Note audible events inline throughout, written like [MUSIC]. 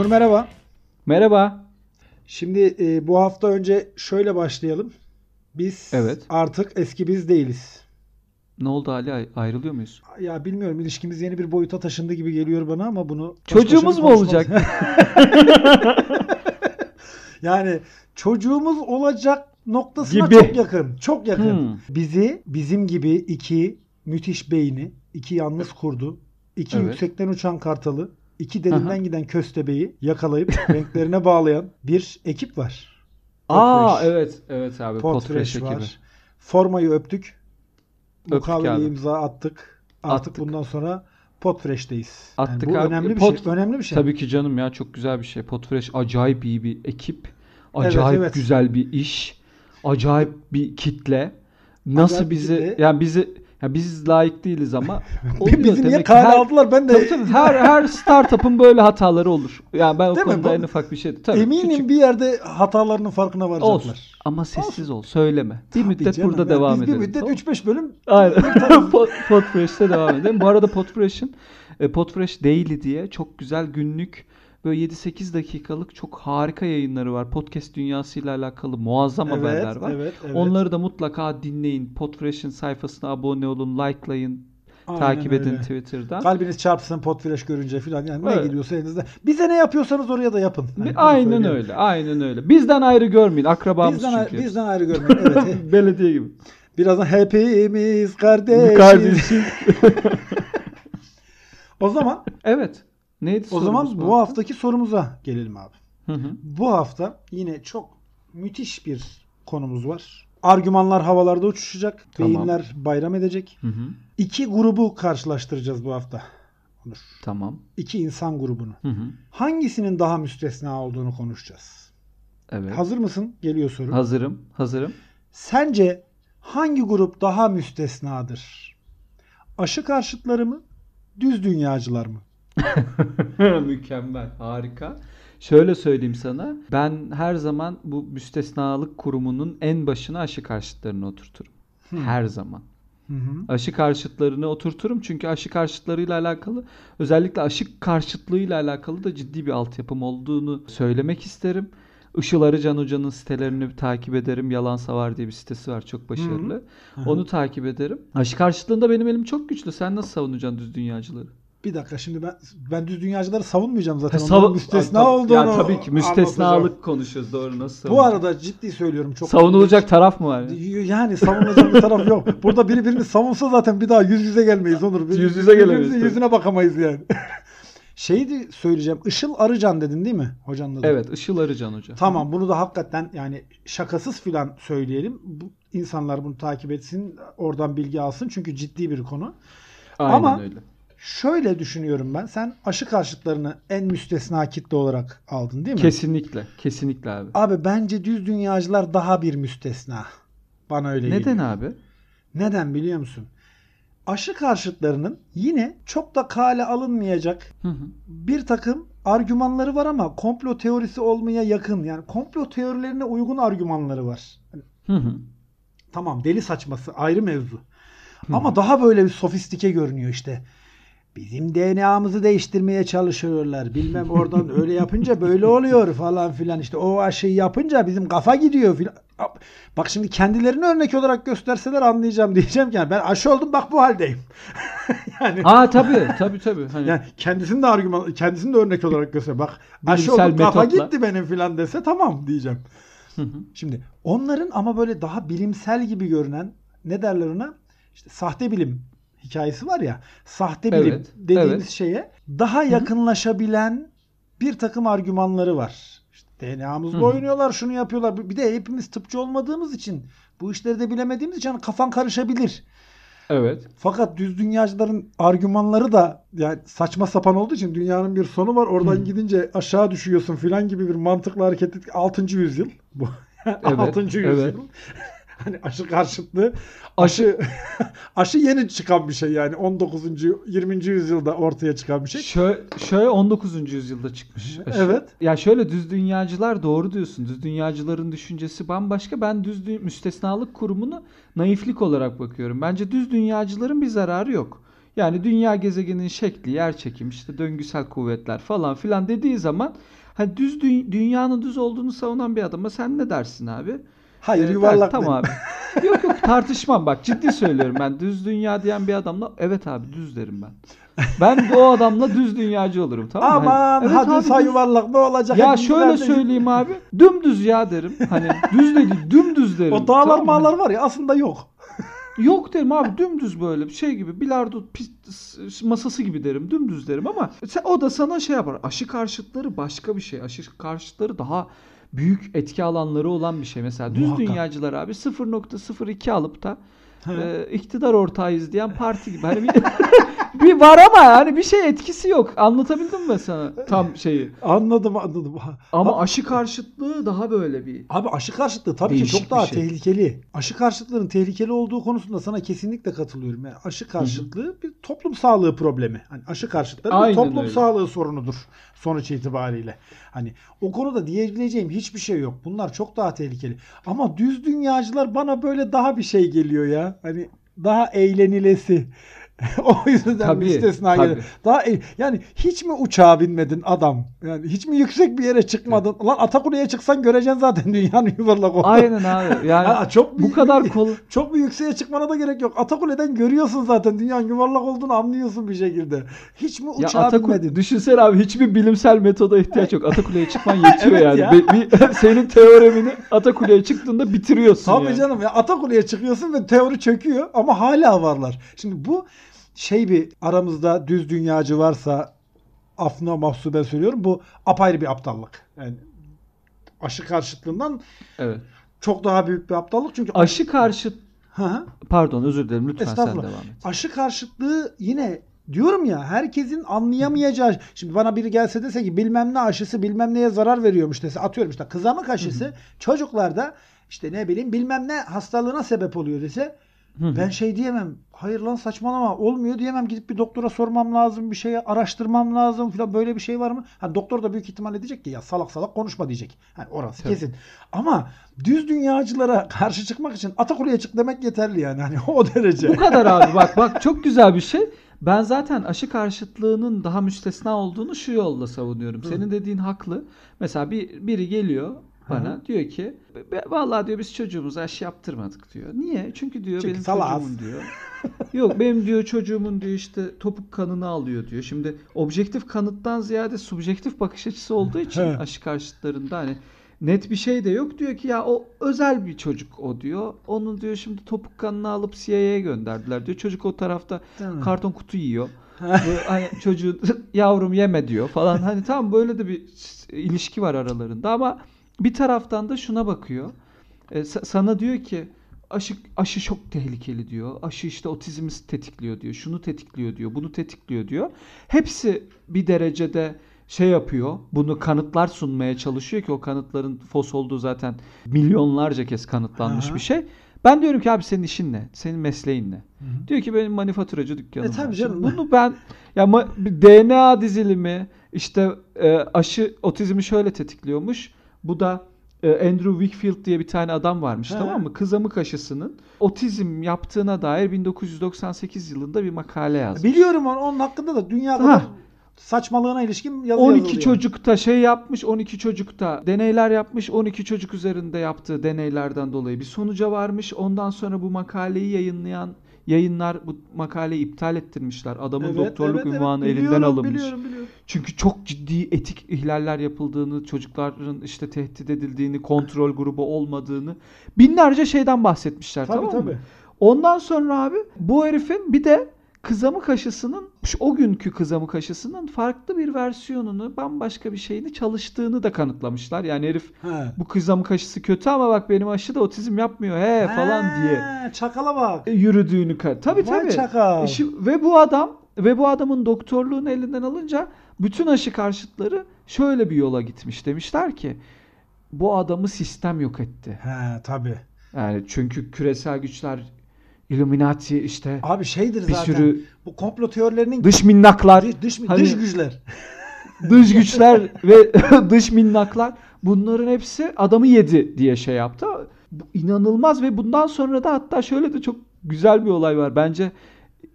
Onur merhaba. Merhaba. Şimdi e, bu hafta önce şöyle başlayalım. Biz Evet. artık eski biz değiliz. Ne oldu Ali? Ay- Ayrılıyor muyuz? Ya bilmiyorum ilişkimiz yeni bir boyuta taşındı gibi geliyor bana ama bunu Çocuğumuz mu olacak? [LAUGHS] yani çocuğumuz olacak noktasına Gibi. çok yakın. Çok yakın. Hmm. Bizi bizim gibi iki müthiş beyni, iki yalnız kurdu, iki Evet. yüksekten uçan kartalı, iki derinden Aha. giden köstebeği yakalayıp [LAUGHS] renklerine bağlayan bir ekip var. Aa Podfresh. evet. Evet abi. Podfresh Podfresh var. ekibi. Formayı öptük. Mukaveleyi imza attık. Artık Attık. bundan sonra Podfresh'teyiz. Attık bu abi. önemli bir Pod- şey. Önemli bir şey. Tabii ki canım ya çok güzel bir şey. Podfresh acayip iyi bir ekip. Acayip evet. güzel bir iş. Acayip bir kitle. Nasıl Acayip bizi kitle. yani bizi ya biz layık değiliz ama [LAUGHS] oluyor Bizi niye kale aldılar? Ben de Tabii tabii. Her her startup'ın böyle hataları olur. Yani ben o Değil mi? konuda Bu- en ufak bir şey. Tabii, eminim küçük. bir yerde hatalarının farkına varacaklar. Olsun. Ama sessiz ol. Söyleme. Bir Tabii müddet canım burada ya. devam Biz edelim. Bir müddet tamam mı? 3-5 bölüm Aynen. Pod- [LAUGHS] Podfresh'te devam edelim. Bu arada Podfresh'in e, Podfresh Daily diye çok güzel günlük böyle 7-8 dakikalık çok harika yayınları var. Podcast dünyasıyla alakalı muazzam haberler var. Evet, evet. Onları da mutlaka dinleyin. Podfresh'in sayfasına abone olun, likelayın, Aynen takip edin öyle. Twitter'dan. Kalbiniz çarpsın Podfresh görünce filan yani ne Evet. geliyorsa elinizde. Bize ne yapıyorsanız oraya da yapın. Bunu Aynen öyle. Aynen öyle. Bizden ayrı görmeyin. Akrabamız Bizden, çünkü. bizden ayrı görmeyin. Evet. [LAUGHS] Belediye gibi. Birazdan hepimiz kardeşiz. Kardeşim. [LAUGHS] O zaman Evet. Neydi o zaman bu haftaki sorumuza gelelim abi. Hı hı. Bu hafta yine çok müthiş bir konumuz var. Argümanlar havalarda uçuşacak. Tamam. Beyinler bayram edecek. Hı hı. İki grubu karşılaştıracağız bu hafta. Onur. Tamam. İki insan grubunu. Hı hı. Hangisinin daha müstesna olduğunu konuşacağız. Evet. Hazır mısın? Geliyor soru. Hazırım. Hazırım. Sence hangi grup daha müstesnadır? Aşı karşıtları mı? Düz dünyacılar mı? [LAUGHS] Mükemmel. Harika. Şöyle söyleyeyim sana. Ben her zaman bu müstesnalık kurumunun en başına aşı karşıtlarını oturturum. Her zaman. Hı hı. Aşı karşıtlarını oturturum çünkü aşı karşıtlarıyla alakalı özellikle aşı karşıtlığıyla alakalı da ciddi bir altyapım olduğunu söylemek isterim. Işıl Arıcan Hoca'nın sitelerini takip ederim. Yalan Savar diye bir sitesi var çok başarılı. Hı hı. Onu takip ederim. Aşı karşıtlığında benim elim çok güçlü. Sen nasıl savunacaksın düz dünyacıları? Bir dakika şimdi ben ben düz dünyacıları savunmayacağım zaten. Sav- Onların müstesna Tabii- olduğunu Ya tabii ki müstesnalık konuşuyoruz doğru nasıl Bu arada ciddi söylüyorum çok savunulacak taraf mı var? ya? yani savunulacak bir taraf yok. Burada biri birini savunsa zaten bir daha yüz yüze gelmeyiz Onur. Bir- Yüz yüze gelemeyiz, tabii. yüzüne bakamayız yani. [LAUGHS] Şeydi söyleyeceğim. Işıl Arıcan dedin değil mi hocanın adı? Evet Işıl Arıcan Hoca. Tamam bunu da hakikaten yani şakasız filan söyleyelim. Bu insanlar bunu takip etsin, oradan bilgi alsın çünkü ciddi bir konu. Aynen Ama- öyle. Şöyle düşünüyorum ben. Sen aşı karşıtlarını en müstesna kitle olarak aldın değil mi? Kesinlikle. Kesinlikle abi. Abi bence düz dünyacılar daha bir müstesna. Bana öyle Neden geliyor. abi? Neden biliyor musun? Aşı karşıtlarının yine çok da kale alınmayacak Hı hı. bir takım argümanları var ama komplo teorisi olmaya yakın. Yani komplo teorilerine uygun argümanları var. Hı hı. Tamam deli saçması ayrı mevzu. Hı. Ama daha böyle bir sofistike görünüyor işte. Bizim DNA'mızı değiştirmeye çalışıyorlar. Bilmem oradan [LAUGHS] öyle yapınca böyle oluyor falan filan. İşte o aşıyı yapınca bizim kafa gidiyor filan. Bak şimdi kendilerini örnek olarak gösterseler anlayacağım [LAUGHS] diyeceğim ki yani ben aşı oldum bak bu haldeyim. [LAUGHS] yani Aa tabii tabii tabii. Hani yani kendisini de argüman kendisini de örnek olarak göster. Bak aşı oldum kafa metotla. gitti benim filan dese tamam diyeceğim. Hı hı. Şimdi onların ama böyle daha bilimsel gibi görünen ne derler ona? İşte sahte bilim hikayesi var ya. Sahte bilim Evet, dediğimiz evet. şeye daha yakınlaşabilen bir takım argümanları var. İşte DNA'mızla oynuyorlar, şunu yapıyorlar. Bir de hepimiz tıpçı olmadığımız için bu işleri de bilemediğimiz için hani kafan karışabilir. Evet. Fakat düz dünyacıların argümanları da yani saçma sapan olduğu için dünyanın bir sonu var. Oradan Hı. gidince aşağı düşüyorsun filan gibi bir mantıkla hareket et. 6. yüzyıl bu. [LAUGHS] 6. yüzyıl. evet. [LAUGHS] Hani aşı karşıtlığı aşı [LAUGHS] aşı yeni çıkan bir şey yani 19. 20. yüzyılda ortaya çıkan bir şey. Şöyle, şöyle 19. yüzyılda çıkmış. aşı. Evet. Ya şöyle düz dünyacılar doğru diyorsun. Düz dünyacıların düşüncesi bambaşka. Ben düz dü- müstesnalık kurumunu naiflik olarak bakıyorum. Bence düz dünyacıların bir zararı yok. Yani dünya gezegeninin şekli, yer çekim, işte döngüsel kuvvetler falan filan dediği zaman hani düz dü- dünyanın düz olduğunu savunan bir adama sen ne dersin abi? Hayır Ee, yuvarlak. Tamam abi. yok yok tartışmam bak ciddi söylüyorum ben düz dünya diyen bir adamla evet abi düz derim ben. Ben o adamla düz dünyacı olurum tamam mı? Hani, Aman evet hadi say yuvarlak ne olacak? Ya şöyle söyleyeyim abi. Dümdüz ya derim. Hani düz de değil dümdüz derim. O dağlar tamam mağlar var ya aslında yok. Yok derim abi dümdüz böyle bir şey gibi bilardo masası gibi derim dümdüz derim ama o da sana şey yapar aşı karşıtları başka bir şey aşı karşıtları daha büyük etki alanları olan bir şey. Mesela düz Muhakkak. dünyacılar abi 0.02 alıp da e, iktidar ortağıyız diyen parti gibi. Hani bir, [LAUGHS] bir var ama yani bir şey etkisi yok anlatabildim mi sana tam şeyi Anladım anladım. ama Ha- aşı karşıtlığı daha böyle bir Abi aşı karşıtlığı tabii ki çok daha bir şey. tehlikeli. Aşı karşıtlığının tehlikeli olduğu konusunda sana kesinlikle katılıyorum. Yani aşı karşıtlığı bir toplum sağlığı problemi. Hani aşı karşıtlığı bir Aynen toplum öyle. sağlığı sorunudur sonuç itibariyle. Hani o konuda diyebileceğim hiçbir şey yok. Bunlar çok daha tehlikeli. Ama düz dünyacılar bana böyle daha bir şey geliyor ya. Hani daha eğlenilesi. [LAUGHS] o yüzden Tabii, müstesna tabii. gelir. Daha yani hiç mi uçağa binmedin adam? Yani hiç mi yüksek bir yere çıkmadın? Lan Atakule'ye çıksan göreceksin zaten [LAUGHS] dünyanın yuvarlak olduğunu. aynen abi [LAUGHS] yani Ha, çok bu büyük kadar kol Çok bir yükseğe çıkmana da gerek yok. Atakule'den görüyorsun zaten dünyanın yuvarlak olduğunu anlıyorsun bir şekilde. Hiç mi Ya uçağa Atakule, binmedin? düşünsene abi hiçbir bilimsel metoda ihtiyaç yok. Atakule'ye çıkman yetiyor Evet yani. ya. Bir- bir- senin teoremini Atakule'ye çıktığında bitiriyorsun Tabii yani. canım ya Atakule'ye çıkıyorsun ve teori çöküyor ama hala varlar. Şimdi bu şey bir aramızda düz dünyacı varsa afna mahsuben söylüyorum bu apayrı bir aptallık. Yani aşı karşıtlığından Evet. çok daha büyük bir aptallık çünkü Aşı karşıt pardon özür dilerim lütfen sen devam et. aşı karşıtlığı yine diyorum ya herkesin anlayamayacağı şimdi bana biri gelse dese ki bilmem ne aşısı bilmem neye zarar veriyormuş dese atıyorum işte kızamık aşısı çocuklarda işte ne bileyim bilmem ne hastalığına sebep oluyor dese Hı hı. ben şey diyemem hayır lan saçmalama olmuyor diyemem gidip bir doktora sormam lazım bir şeye araştırmam lazım falan böyle bir şey var mı? Ha, doktor da büyük ihtimal diyecek ki ya salak salak konuşma diyecek. Yani orası Tabii. kesin. Ama düz dünyacılara karşı çıkmak için Atakule'ye çık demek yeterli yani. Hani o derece. Bu kadar abi bak bak çok güzel bir şey. Ben zaten aşı karşıtlığının daha müstesna olduğunu şu yolla savunuyorum. Senin dediğin haklı. Mesela bir biri geliyor bana diyor ki "Be- vallahi diyor biz çocuğumuza aşı yaptırmadık diyor. Niye? Çünkü diyor Çünkü benim salaz." çocuğumun diyor. [LAUGHS] Yok benim diyor çocuğumun diyor işte topuk kanını alıyor diyor. Şimdi objektif kanıttan ziyade subjektif bakış açısı olduğu için aşı karşıtlarında hani net bir şey de yok. Diyor ki ya o özel bir çocuk o diyor. Onun diyor şimdi topuk kanını alıp CIA'ya gönderdiler diyor. Çocuk o tarafta karton kutu yiyor. Böyle hani çocuğu [LAUGHS] yavrum yeme diyor falan. Hani tam böyle de bir ilişki var aralarında ama bir taraftan da şuna bakıyor. E, sa- sana diyor ki aşı aşı çok tehlikeli diyor. Aşı işte otizmi tetikliyor diyor. Şunu tetikliyor diyor. Bunu tetikliyor diyor. Hepsi bir derecede şey yapıyor. Bunu kanıtlar sunmaya çalışıyor ki o kanıtların fos olduğu zaten milyonlarca kez kanıtlanmış Aha. bir şey. Ben diyorum ki abi senin işin ne? Senin mesleğin ne? hı. Diyor ki benim manifaturacı dükkanım E tabii var. canım. Bunu ben ya ma- DNA dizilimi işte e, aşı otizmi şöyle tetikliyormuş. Bu da e, Andrew Wakefield diye bir tane adam varmış He. tamam mı? Kızamık aşısının otizm yaptığına dair 1998 yılında bir makale yazmış. Biliyorum onu, onun hakkında da dünya Ha. kadar saçmalığına ilişkin yazı 12 yazılıyor. çocukta şey yapmış, 12 çocukta deneyler yapmış, 12 çocuk üzerinde yaptığı deneylerden dolayı bir sonuca varmış. Ondan sonra bu makaleyi yayınlayan yayınlar bu makaleyi iptal ettirmişler. Adamın Evet, doktorluk evet, evet. ünvanı Biliyorum, elinden alınmış. Biliyorum, biliyorum. Çünkü çok ciddi etik ihlaller yapıldığını, çocukların işte tehdit edildiğini, kontrol grubu olmadığını binlerce şeyden bahsetmişler Tabii tamam tabii. mı? Ondan sonra abi bu herifin bir de kızamık aşısının şu- o günkü kızamık aşısının farklı bir versiyonunu, bambaşka bir şeyini çalıştığını da kanıtlamışlar. Yani herif He. bu kızamık aşısı kötü ama bak benim aşı da otizm yapmıyor he falan He, diye Çakala bak. yürüdüğünü ka- tabii Vay tabii. çakal. E şi- ve bu adam ve bu adamın doktorluğunu elinden alınca bütün aşı karşıtları şöyle bir yola gitmiş demişler ki bu adamı sistem yok etti. He tabii. Yani çünkü küresel güçler Illuminati işte Abi şeydir bir zaten. sürü Bu komplo teorilerinin dış minnaklar, dış, dış, Hani- dış güçler. [LAUGHS] dış güçler [LAUGHS] ve [LAUGHS] dış minnaklar bunların hepsi adamı yedi diye şey yaptı. Bu inanılmaz ve bundan sonra da hatta şöyle de çok güzel bir olay var. Bence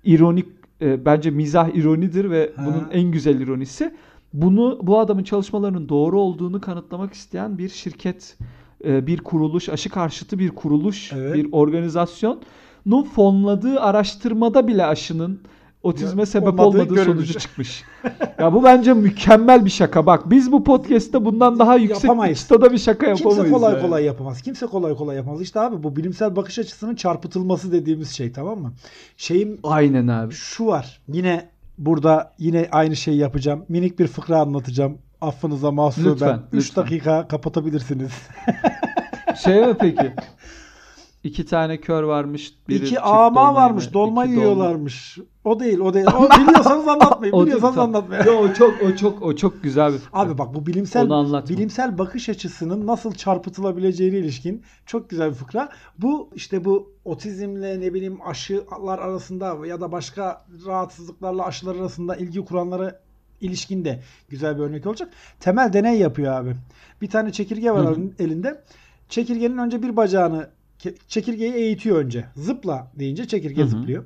ironik e, bence mizah ironidir ve Ha. bunun en güzel ironisi. Bunu bu adamın çalışmalarının doğru olduğunu kanıtlamak isteyen bir şirket, e, bir kuruluş, aşı karşıtı bir kuruluş, Evet. bir organizasyonun fonladığı araştırmada bile aşının otizme Ya, sebep olmadığı görülmüş. sonucu çıkmış. ya bu bence mükemmel bir şaka. Bak biz bu podcast'te bundan daha yüksek Yapamayız. bir çıtada bir şaka yapamayız. Kimse kolay yani. kolay yapamaz. Kimse kolay kolay yapamaz. İşte abi bu bilimsel bakış açısının çarpıtılması dediğimiz şey tamam mı? Şeyim Aynen abi. şu var. Yine burada yine aynı şeyi yapacağım. Minik bir fıkra anlatacağım. Affınıza mahsus Lütfen, ben. 3 lütfen. dakika kapatabilirsiniz. Şey mi peki? [LAUGHS] İki tane kör varmış. Biri İki ama varmış. Dolma iki dolma. yiyorlarmış. O değil, o değil. [LAUGHS] O biliyorsanız anlatmayın. Biliyorsanız anlatmayın. Yo, o çok o çok o çok güzel bir fikir. Abi bak bu bilimsel bilimsel bakış açısının nasıl çarpıtılabileceğine ilişkin çok güzel bir fıkra. Bu işte bu otizmle ne bileyim aşılar arasında ya da başka rahatsızlıklarla aşılar arasında ilgi kuranlara ilişkin de güzel bir örnek olacak. Temel deney yapıyor abi. Bir tane çekirge var Hı hı. elin- elinde. Çekirgenin önce bir bacağını çekirgeyi eğitiyor önce. Zıpla deyince çekirge Hı hı. zıplıyor.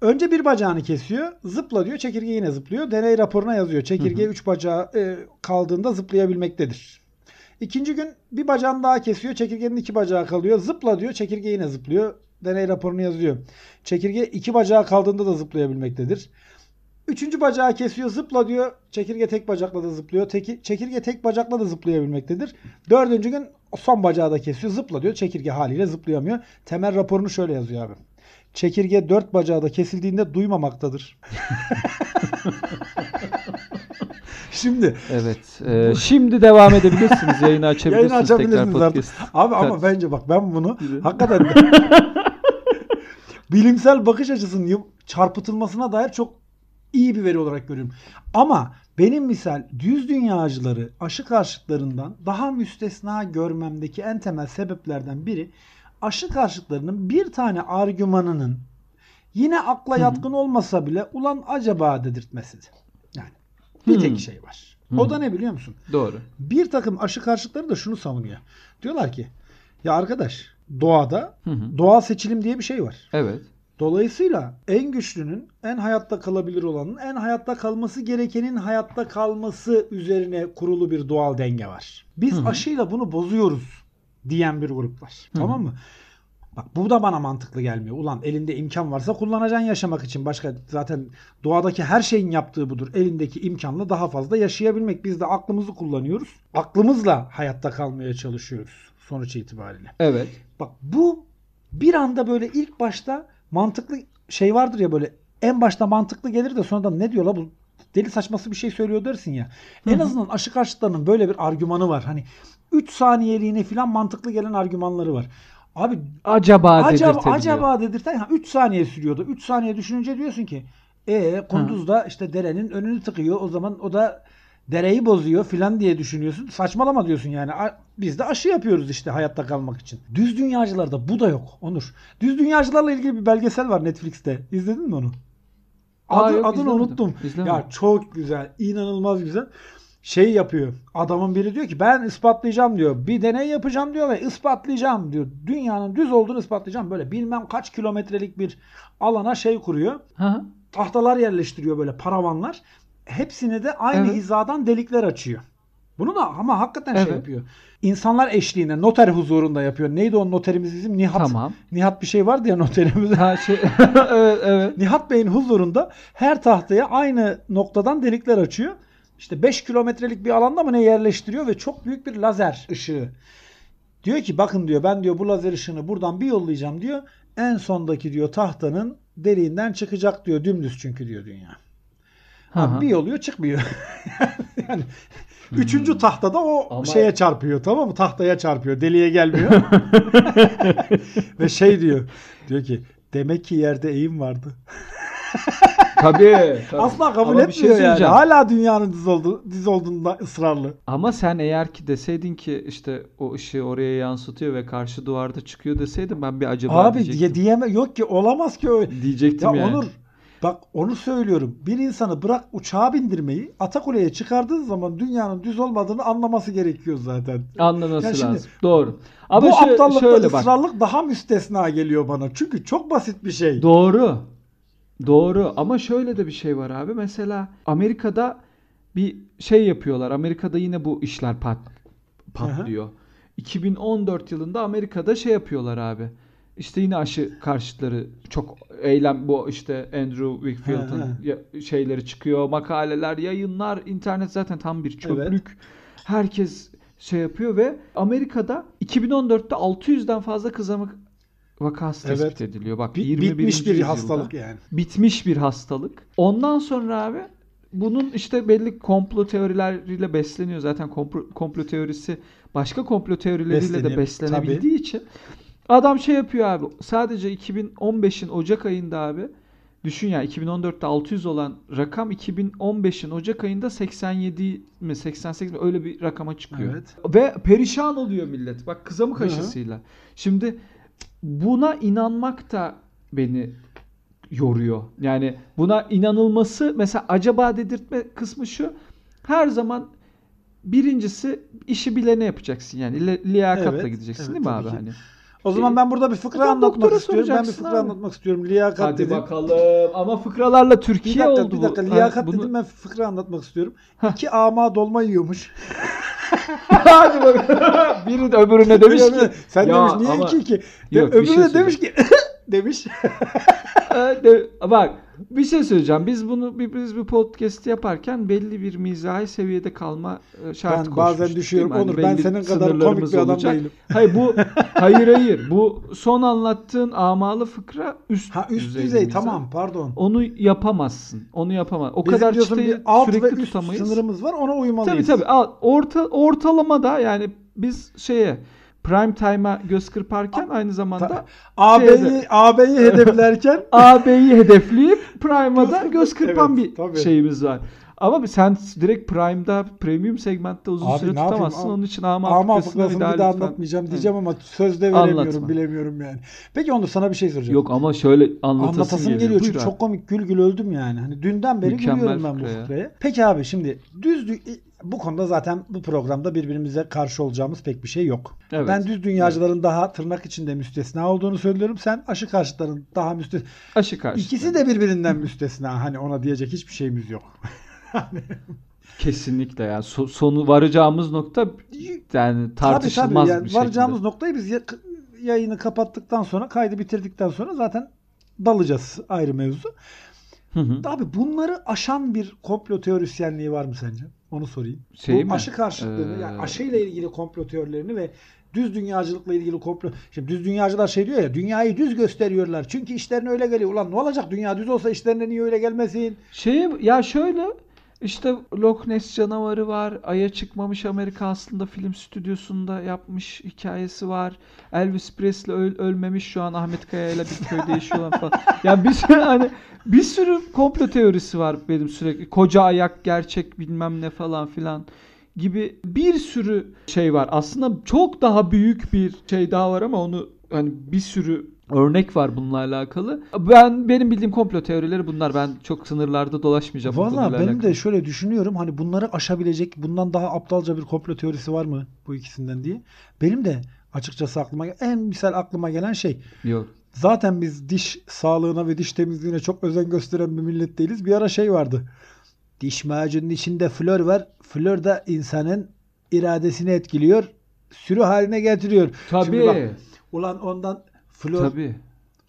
Önce bir bacağını kesiyor. Zıpla diyor. Çekirge yine zıplıyor. Deney raporuna yazıyor. Çekirge Hı hı. üç bacağı e, kaldığında zıplayabilmektedir. İkinci gün bir bacağını daha kesiyor. Çekirgenin iki bacağı kalıyor. Zıpla diyor. Çekirge yine zıplıyor. Deney raporunu yazıyor. Çekirge iki bacağı kaldığında da zıplayabilmektedir. Üçüncü bacağı kesiyor. Zıpla diyor. Çekirge tek bacakla da zıplıyor. Teki, çekirge tek bacakla da zıplayabilmektedir. Dördüncü gün son bacağı da kesiyor. Zıpla diyor. Çekirge haliyle zıplayamıyor. Temel raporunu şöyle yazıyor abi. Çekirge dört bacağı da kesildiğinde duymamaktadır. [LAUGHS] Şimdi Evet. e, şimdi devam edebilirsiniz. Yayını açabilirsiniz. Yayını açabilirsiniz tekrar artık. podcast. Abi ama bence bak ben bunu hakikaten [LAUGHS] bilimsel bakış açısının çarpıtılmasına dair çok iyi bir veri olarak görüyorum. Ama benim misal düz dünyacıları aşı karşıtlarından daha müstesna görmemdeki en temel sebeplerden biri aşı karşıtlarının bir tane argümanının yine akla yatkın olmasa bile ulan acaba dedirtmesidir. Yani bir Hı. tek şey var. Hı. O da ne biliyor musun? Doğru. Bir takım aşı karşıtları da şunu savunuyor. Diyorlar ki ya arkadaş doğada Hı hı. doğal seçilim diye bir şey var. Evet. Dolayısıyla en güçlünün, en hayatta kalabilir olanın, en hayatta kalması gerekenin hayatta kalması üzerine kurulu bir doğal denge var. Biz Hı hı. aşıyla bunu bozuyoruz diyen bir grup var. Hı hı. Tamam mı? Bak bu da bana mantıklı gelmiyor. Ulan elinde imkan varsa kullanacaksın yaşamak için. Başka zaten doğadaki her şeyin yaptığı budur. Elindeki imkanla daha fazla yaşayabilmek. Biz de aklımızı kullanıyoruz. Aklımızla hayatta kalmaya çalışıyoruz sonuç itibariyle. Evet. Bak bu bir anda böyle ilk başta mantıklı şey vardır ya böyle en başta mantıklı gelir de sonradan ne diyor la bu deli saçması bir şey söylüyor dersin ya. En Hı hı. azından aşı karşıtlarının böyle bir argümanı var. Hani 3 saniyeliğine falan mantıklı gelen argümanları var. Abi Acaba, acaba acaba dedirten 3 saniye sürüyordu. 3 saniye düşününce diyorsun ki e Kunduz'da işte derenin önünü tıkıyor. O zaman o da dereyi bozuyor filan diye düşünüyorsun. Saçmalama diyorsun yani. Biz de aşı yapıyoruz işte hayatta kalmak için. Düz dünyacılarda bu da yok Onur. Düz dünyacılarla ilgili bir belgesel var Netflix'te. İzledin mi onu? Aa, Adı, yok, adını izlemedim. unuttum. İzlemedim. Ya çok güzel. inanılmaz güzel. Şey yapıyor. Adamın biri diyor ki ben ispatlayacağım diyor. Bir deney yapacağım diyor ve ispatlayacağım diyor. Dünyanın düz olduğunu ispatlayacağım. Böyle bilmem kaç kilometrelik bir alana şey kuruyor. Hı hı. Tahtalar yerleştiriyor böyle paravanlar. Hepsine de aynı Evet. hizadan delikler açıyor. Bunu da ama hakikaten şey Evet. yapıyor. İnsanlar eşliğinde noter huzurunda yapıyor. Neydi o noterimiz bizim? Nihat. Tamam. Nihat bir şey vardı ya noterimiz. Ha şey [LAUGHS] evet evet. Nihat Bey'in huzurunda her tahtaya aynı noktadan delikler açıyor. İşte 5 kilometrelik bir alanda mı ne yerleştiriyor ve çok büyük bir lazer ışığı. Diyor ki bakın diyor ben diyor bu lazer ışığını buradan bir yollayacağım diyor. En sondaki diyor tahtanın deliğinden çıkacak diyor. Dümdüz çünkü diyor dünya. Abi bir yoluyor çıkmıyor. [LAUGHS] yani üçüncü tahtada o Ama- şeye çarpıyor tamam mı? Tahtaya çarpıyor. Deliğe gelmiyor. [LAUGHS] Ve şey diyor. Diyor ki demek ki yerde eğim vardı. [LAUGHS] Tabii. tabii. Asla kabul Ama şey etmiyor yani. söyleyeceğim. Hala dünyanın düz, oldu, düz olduğunda ısrarlı. Ama sen eğer ki deseydin ki işte o ışığı oraya yansıtıyor ve karşı duvarda çıkıyor deseydin ben bir acaba Abi diye diyecektim. diyeme yok ki olamaz ki öyle. Diyecektim Ya yani. Onur bak onu söylüyorum. Bir insanı bırak uçağa bindirmeyi Atakule'ye çıkardığı zaman dünyanın düz olmadığını anlaması gerekiyor zaten. Anlaması Ya şimdi- lazım. Doğru. Ama Bu şu- aptallıkta şöyle bak. ısrarlık daha müstesna geliyor bana. Çünkü çok basit bir şey. Doğru. Doğru ama şöyle de bir şey var abi. Mesela Amerika'da bir şey yapıyorlar. Amerika'da yine bu işler pat, patlıyor. 2014 yılında Amerika'da şey yapıyorlar abi. İşte yine aşı karşıtları çok eylem bu işte Andrew ya- şeyleri çıkıyor, makaleler, yayınlar, internet zaten tam bir çöplük. Herkes şey yapıyor ve Amerika'da 2014'te 600'den fazla kızamık vakası Evet. tespit ediliyor. Bak Bi- 21. bitmiş bir hastalık yani. bitmiş bir hastalık. Ondan sonra abi bunun işte belli komplo teorileriyle besleniyor. Zaten komplo, komplo teorisi başka komplo teorileriyle de Besleniyor, beslenebildiği için adam şey yapıyor abi. Sadece 2015'in Ocak ayında abi düşün ya 2014'te 600 olan rakam 2015'in Ocak ayında 87 mi 88 mi öyle bir rakama çıkıyor. Evet. Ve perişan oluyor millet. Bak kızamık Hı hı. aşısıyla. Şimdi buna inanmak da beni yoruyor. Yani buna inanılması mesela acaba dedirtme kısmı şu. Her zaman birincisi işi bilene yapacaksın yani li- liyakatla Evet, gideceksin evet, değil mi abi ki. hani? O zaman ben burada bir fıkra anlatmak istiyorum. Ben bir fıkra abi. anlatmak istiyorum. Liyakat Hadi dedim. bakalım. Ama fıkralarla Türkiye Bir dakika, oldu bir dakika. bu. Liyakat bunu- dedim ben fıkra anlatmak istiyorum. [LAUGHS] Heh. İki ama dolma yiyormuş. [LAUGHS] Hadi bakalım. [LAUGHS] Biri de öbürüne demiş ki sen Ya demiş niye ama- iki iki? De, Yok, bir öbürü şey de demiş ki demiş. [LAUGHS] De- Bak bir şey söyleyeceğim. Biz bunu bir- biz bir podcast yaparken belli bir mizahi seviyede kalma e, şart Ben bazen düşüyorum. Hani Onur ben senin kadar komik bir adam olacak. değilim. Hayır bu [LAUGHS] hayır hayır. Bu son anlattığın amalı fıkra üst Ha üst düzey düzey tamam pardon. Onu yapamazsın. Onu yapamaz. O Bizim kadar çıtayı sürekli üst tutamayız. sınırımız var ona Tabii uymalıyız. tabii. Al, Orta ortalamada yani biz şeye prime time'a göz kırparken aynı zamanda AB'yi AB'yi [LAUGHS] hedeflerken [LAUGHS] AB'yi hedefleyip Prime'a da Göz- kırpan Evet, bir tabii. şeyimiz var. Ama sen direkt Prime'da, premium segmentte uzun Abi süre yapayım? tutamazsın. Ama- Onun için ama, fıkrasını bir daha daha lütfen- anlatmayacağım Evet. diyeceğim ama sözde veremiyorum Anlatma. bilemiyorum yani. Peki Onur sana bir şey soracağım. Yok ama şöyle anlatasın, Anlatasım geliyor, Buyur çünkü abi. çok komik gül gül öldüm yani. Hani dünden beri Mükemmel gülüyorum ben bu fıkra ya. fıkraya. Peki abi şimdi düz dü- bu konuda zaten bu programda birbirimize karşı olacağımız pek bir şey yok. Evet. Ben düz dünyacıların daha tırnak içinde müstesna olduğunu söylüyorum. Sen aşı karşıtların daha müstesna. Aşı karşı. İkisi de birbirinden müstesna. Hani ona diyecek hiçbir şeyimiz yok. [LAUGHS] Kesinlikle yani so- sonu varacağımız nokta yani tartışılmaz tabii, tabii. Yani bir şekilde. varacağımız noktayı biz ya- yayını kapattıktan sonra kaydı bitirdikten sonra zaten dalacağız ayrı mevzu. Hı hı. Abi bunları aşan bir komplo teorisyenliği var mı sence? Onu sorayım. Şey Bu mi? aşı karşıtlığını Ee, yani aşıyla ilgili komplo teorilerini ve düz dünyacılıkla ilgili komplo. Şimdi düz dünyacılar şey diyor ya dünyayı düz gösteriyorlar. Çünkü işlerine öyle geliyor. Ulan ne olacak dünya düz olsa işlerine niye öyle gelmesin? Şey ya şöyle işte Loch Ness canavarı var. Ay'a çıkmamış Amerika aslında film stüdyosunda yapmış hikayesi var. Elvis Presley öl- ölmemiş şu an Ahmet Kaya ile bir köyde yaşıyorlar falan. [LAUGHS] Yani bir sürü hani bir sürü komplo teorisi var benim sürekli. Koca ayak gerçek bilmem ne falan filan gibi bir sürü şey var. Aslında çok daha büyük bir şey daha var ama onu hani bir sürü örnek var bununla alakalı. Ben benim bildiğim komplo teorileri bunlar. Ben çok sınırlarda dolaşmayacağım. Valla alakalı. de şöyle düşünüyorum. Hani bunları aşabilecek bundan daha aptalca bir komplo teorisi var mı bu ikisinden diye. Benim de açıkçası aklıma en misal aklıma gelen şey yok. Zaten biz diş sağlığına ve diş temizliğine çok özen gösteren bir millet değiliz. Bir ara şey vardı. Diş macunun içinde flor var. Flor da insanın iradesini etkiliyor. Sürü haline getiriyor. Şimdi Tabii. bak, ulan ondan flor Tabii.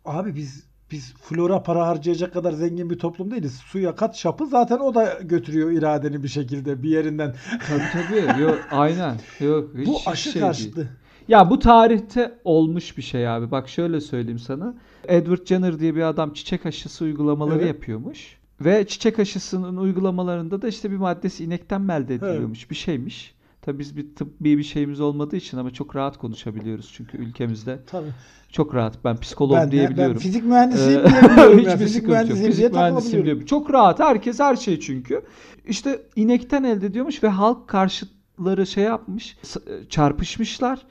abi biz biz flora para harcayacak kadar zengin bir toplum değiliz. Suya kat şapı zaten o da götürüyor iradeni bir şekilde bir yerinden. Tabii tabii. Yok aynen. Yok hiç, Bu aşı şey değil. karşıtı. Ya bu tarihte olmuş bir şey abi. Bak şöyle söyleyeyim sana. Edward Jenner diye bir adam çiçek aşısı uygulamaları Evet. yapıyormuş. Ve çiçek aşısının uygulamalarında da işte bir maddesi inekten elde ediliyormuş. Bir şeymiş. Tabii biz bir tıbbi bir şeyimiz olmadığı için ama çok rahat konuşabiliyoruz çünkü ülkemizde. Tabii. Çok rahat. Ben psikolog Ben, diyebiliyorum. ben fizik mühendisiyim Ee, diyebiliyorum. [LAUGHS] Hiçbir. Fizik mühendisiyim diye Fizik mühendisiyim diyor. Çok rahat. Herkes her şey çünkü. İşte inekten elde ediyormuş ve halk karşıtları şey yapmış. s- Çarpışmışlar.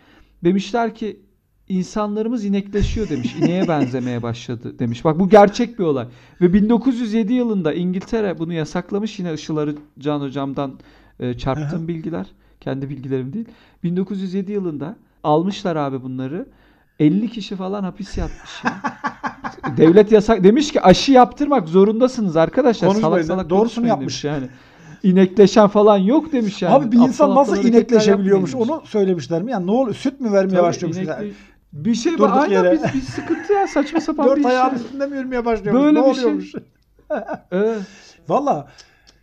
Demişler ki insanlarımız inekleşiyor demiş. [LAUGHS] İneğe benzemeye başladı demiş. Bak bu gerçek bir olay. Ve 1907 yılında İngiltere bunu yasaklamış. Yine ışıları Can Hocam'dan e, çarptığım bilgiler. Kendi bilgilerim değil. 1907 yılında almışlar abi bunları. 50 kişi falan hapis yatmış ya. [LAUGHS] Devlet yasak demiş ki aşı yaptırmak zorundasınız arkadaşlar. Konuşmayın. salak salak Doğrusunu yapmış. yani. İnekleşen falan yok demiş yani. Abi bir Aptal insan nasıl inekleşebiliyormuş onu söylemişler mi? Yani ne oluyor? Süt mü vermeye Tabii başlıyormuş? inekle- Bir şey Durduk var. Aynen yere. biz, biz sıkıntı ya saçma sapan bir Dört iş. ayağın ya. üstünde mi yürümeye başlıyormuş? Böyle ne bir şey. oluyormuş? Evet. Valla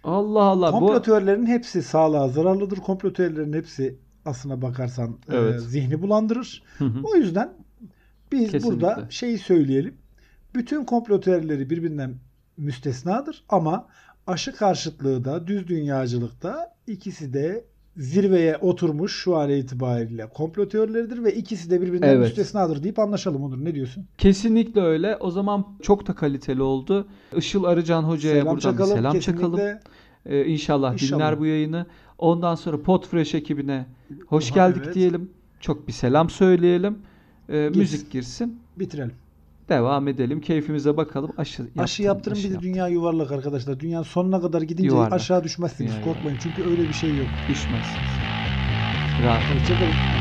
Allah Allah. Bu, komplo teorilerinin hepsi sağlığa zararlıdır. Komplo teorilerinin hepsi aslına bakarsan e, Evet. zihni bulandırır. Hı hı. O yüzden biz Kesinlikle. burada şeyi söyleyelim. Bütün komplo teorileri birbirinden müstesnadır ama aşı karşıtlığı da düz dünyacılıkta ikisi de zirveye oturmuş şu an itibariyle komplo teorileridir ve ikisi de birbirinden Evet. müstesnadır deyip anlaşalım Onur. Ne diyorsun? Kesinlikle öyle. O zaman çok da kaliteli oldu. Işıl Arıcan Hoca'ya buradan bir selam çakalım. Kesinlikle. Ee, inşallah, İnşallah. dinler bu yayını. Ondan sonra Podfresh ekibine hoş Aha, geldik evet. diyelim. Çok bir selam söyleyelim. Ee, Girsin. müzik girsin. Bitirelim. Devam edelim. Keyfimize bakalım. Aşı, Aşı yaptırın, aşı bir de dünya yuvarlak arkadaşlar. Dünyanın sonuna kadar gidince Yuvarlak. aşağı düşmezsiniz. Dünya Korkmayın çünkü öyle bir şey yok. Düşmezsiniz. Rahat. Hoşçakalın.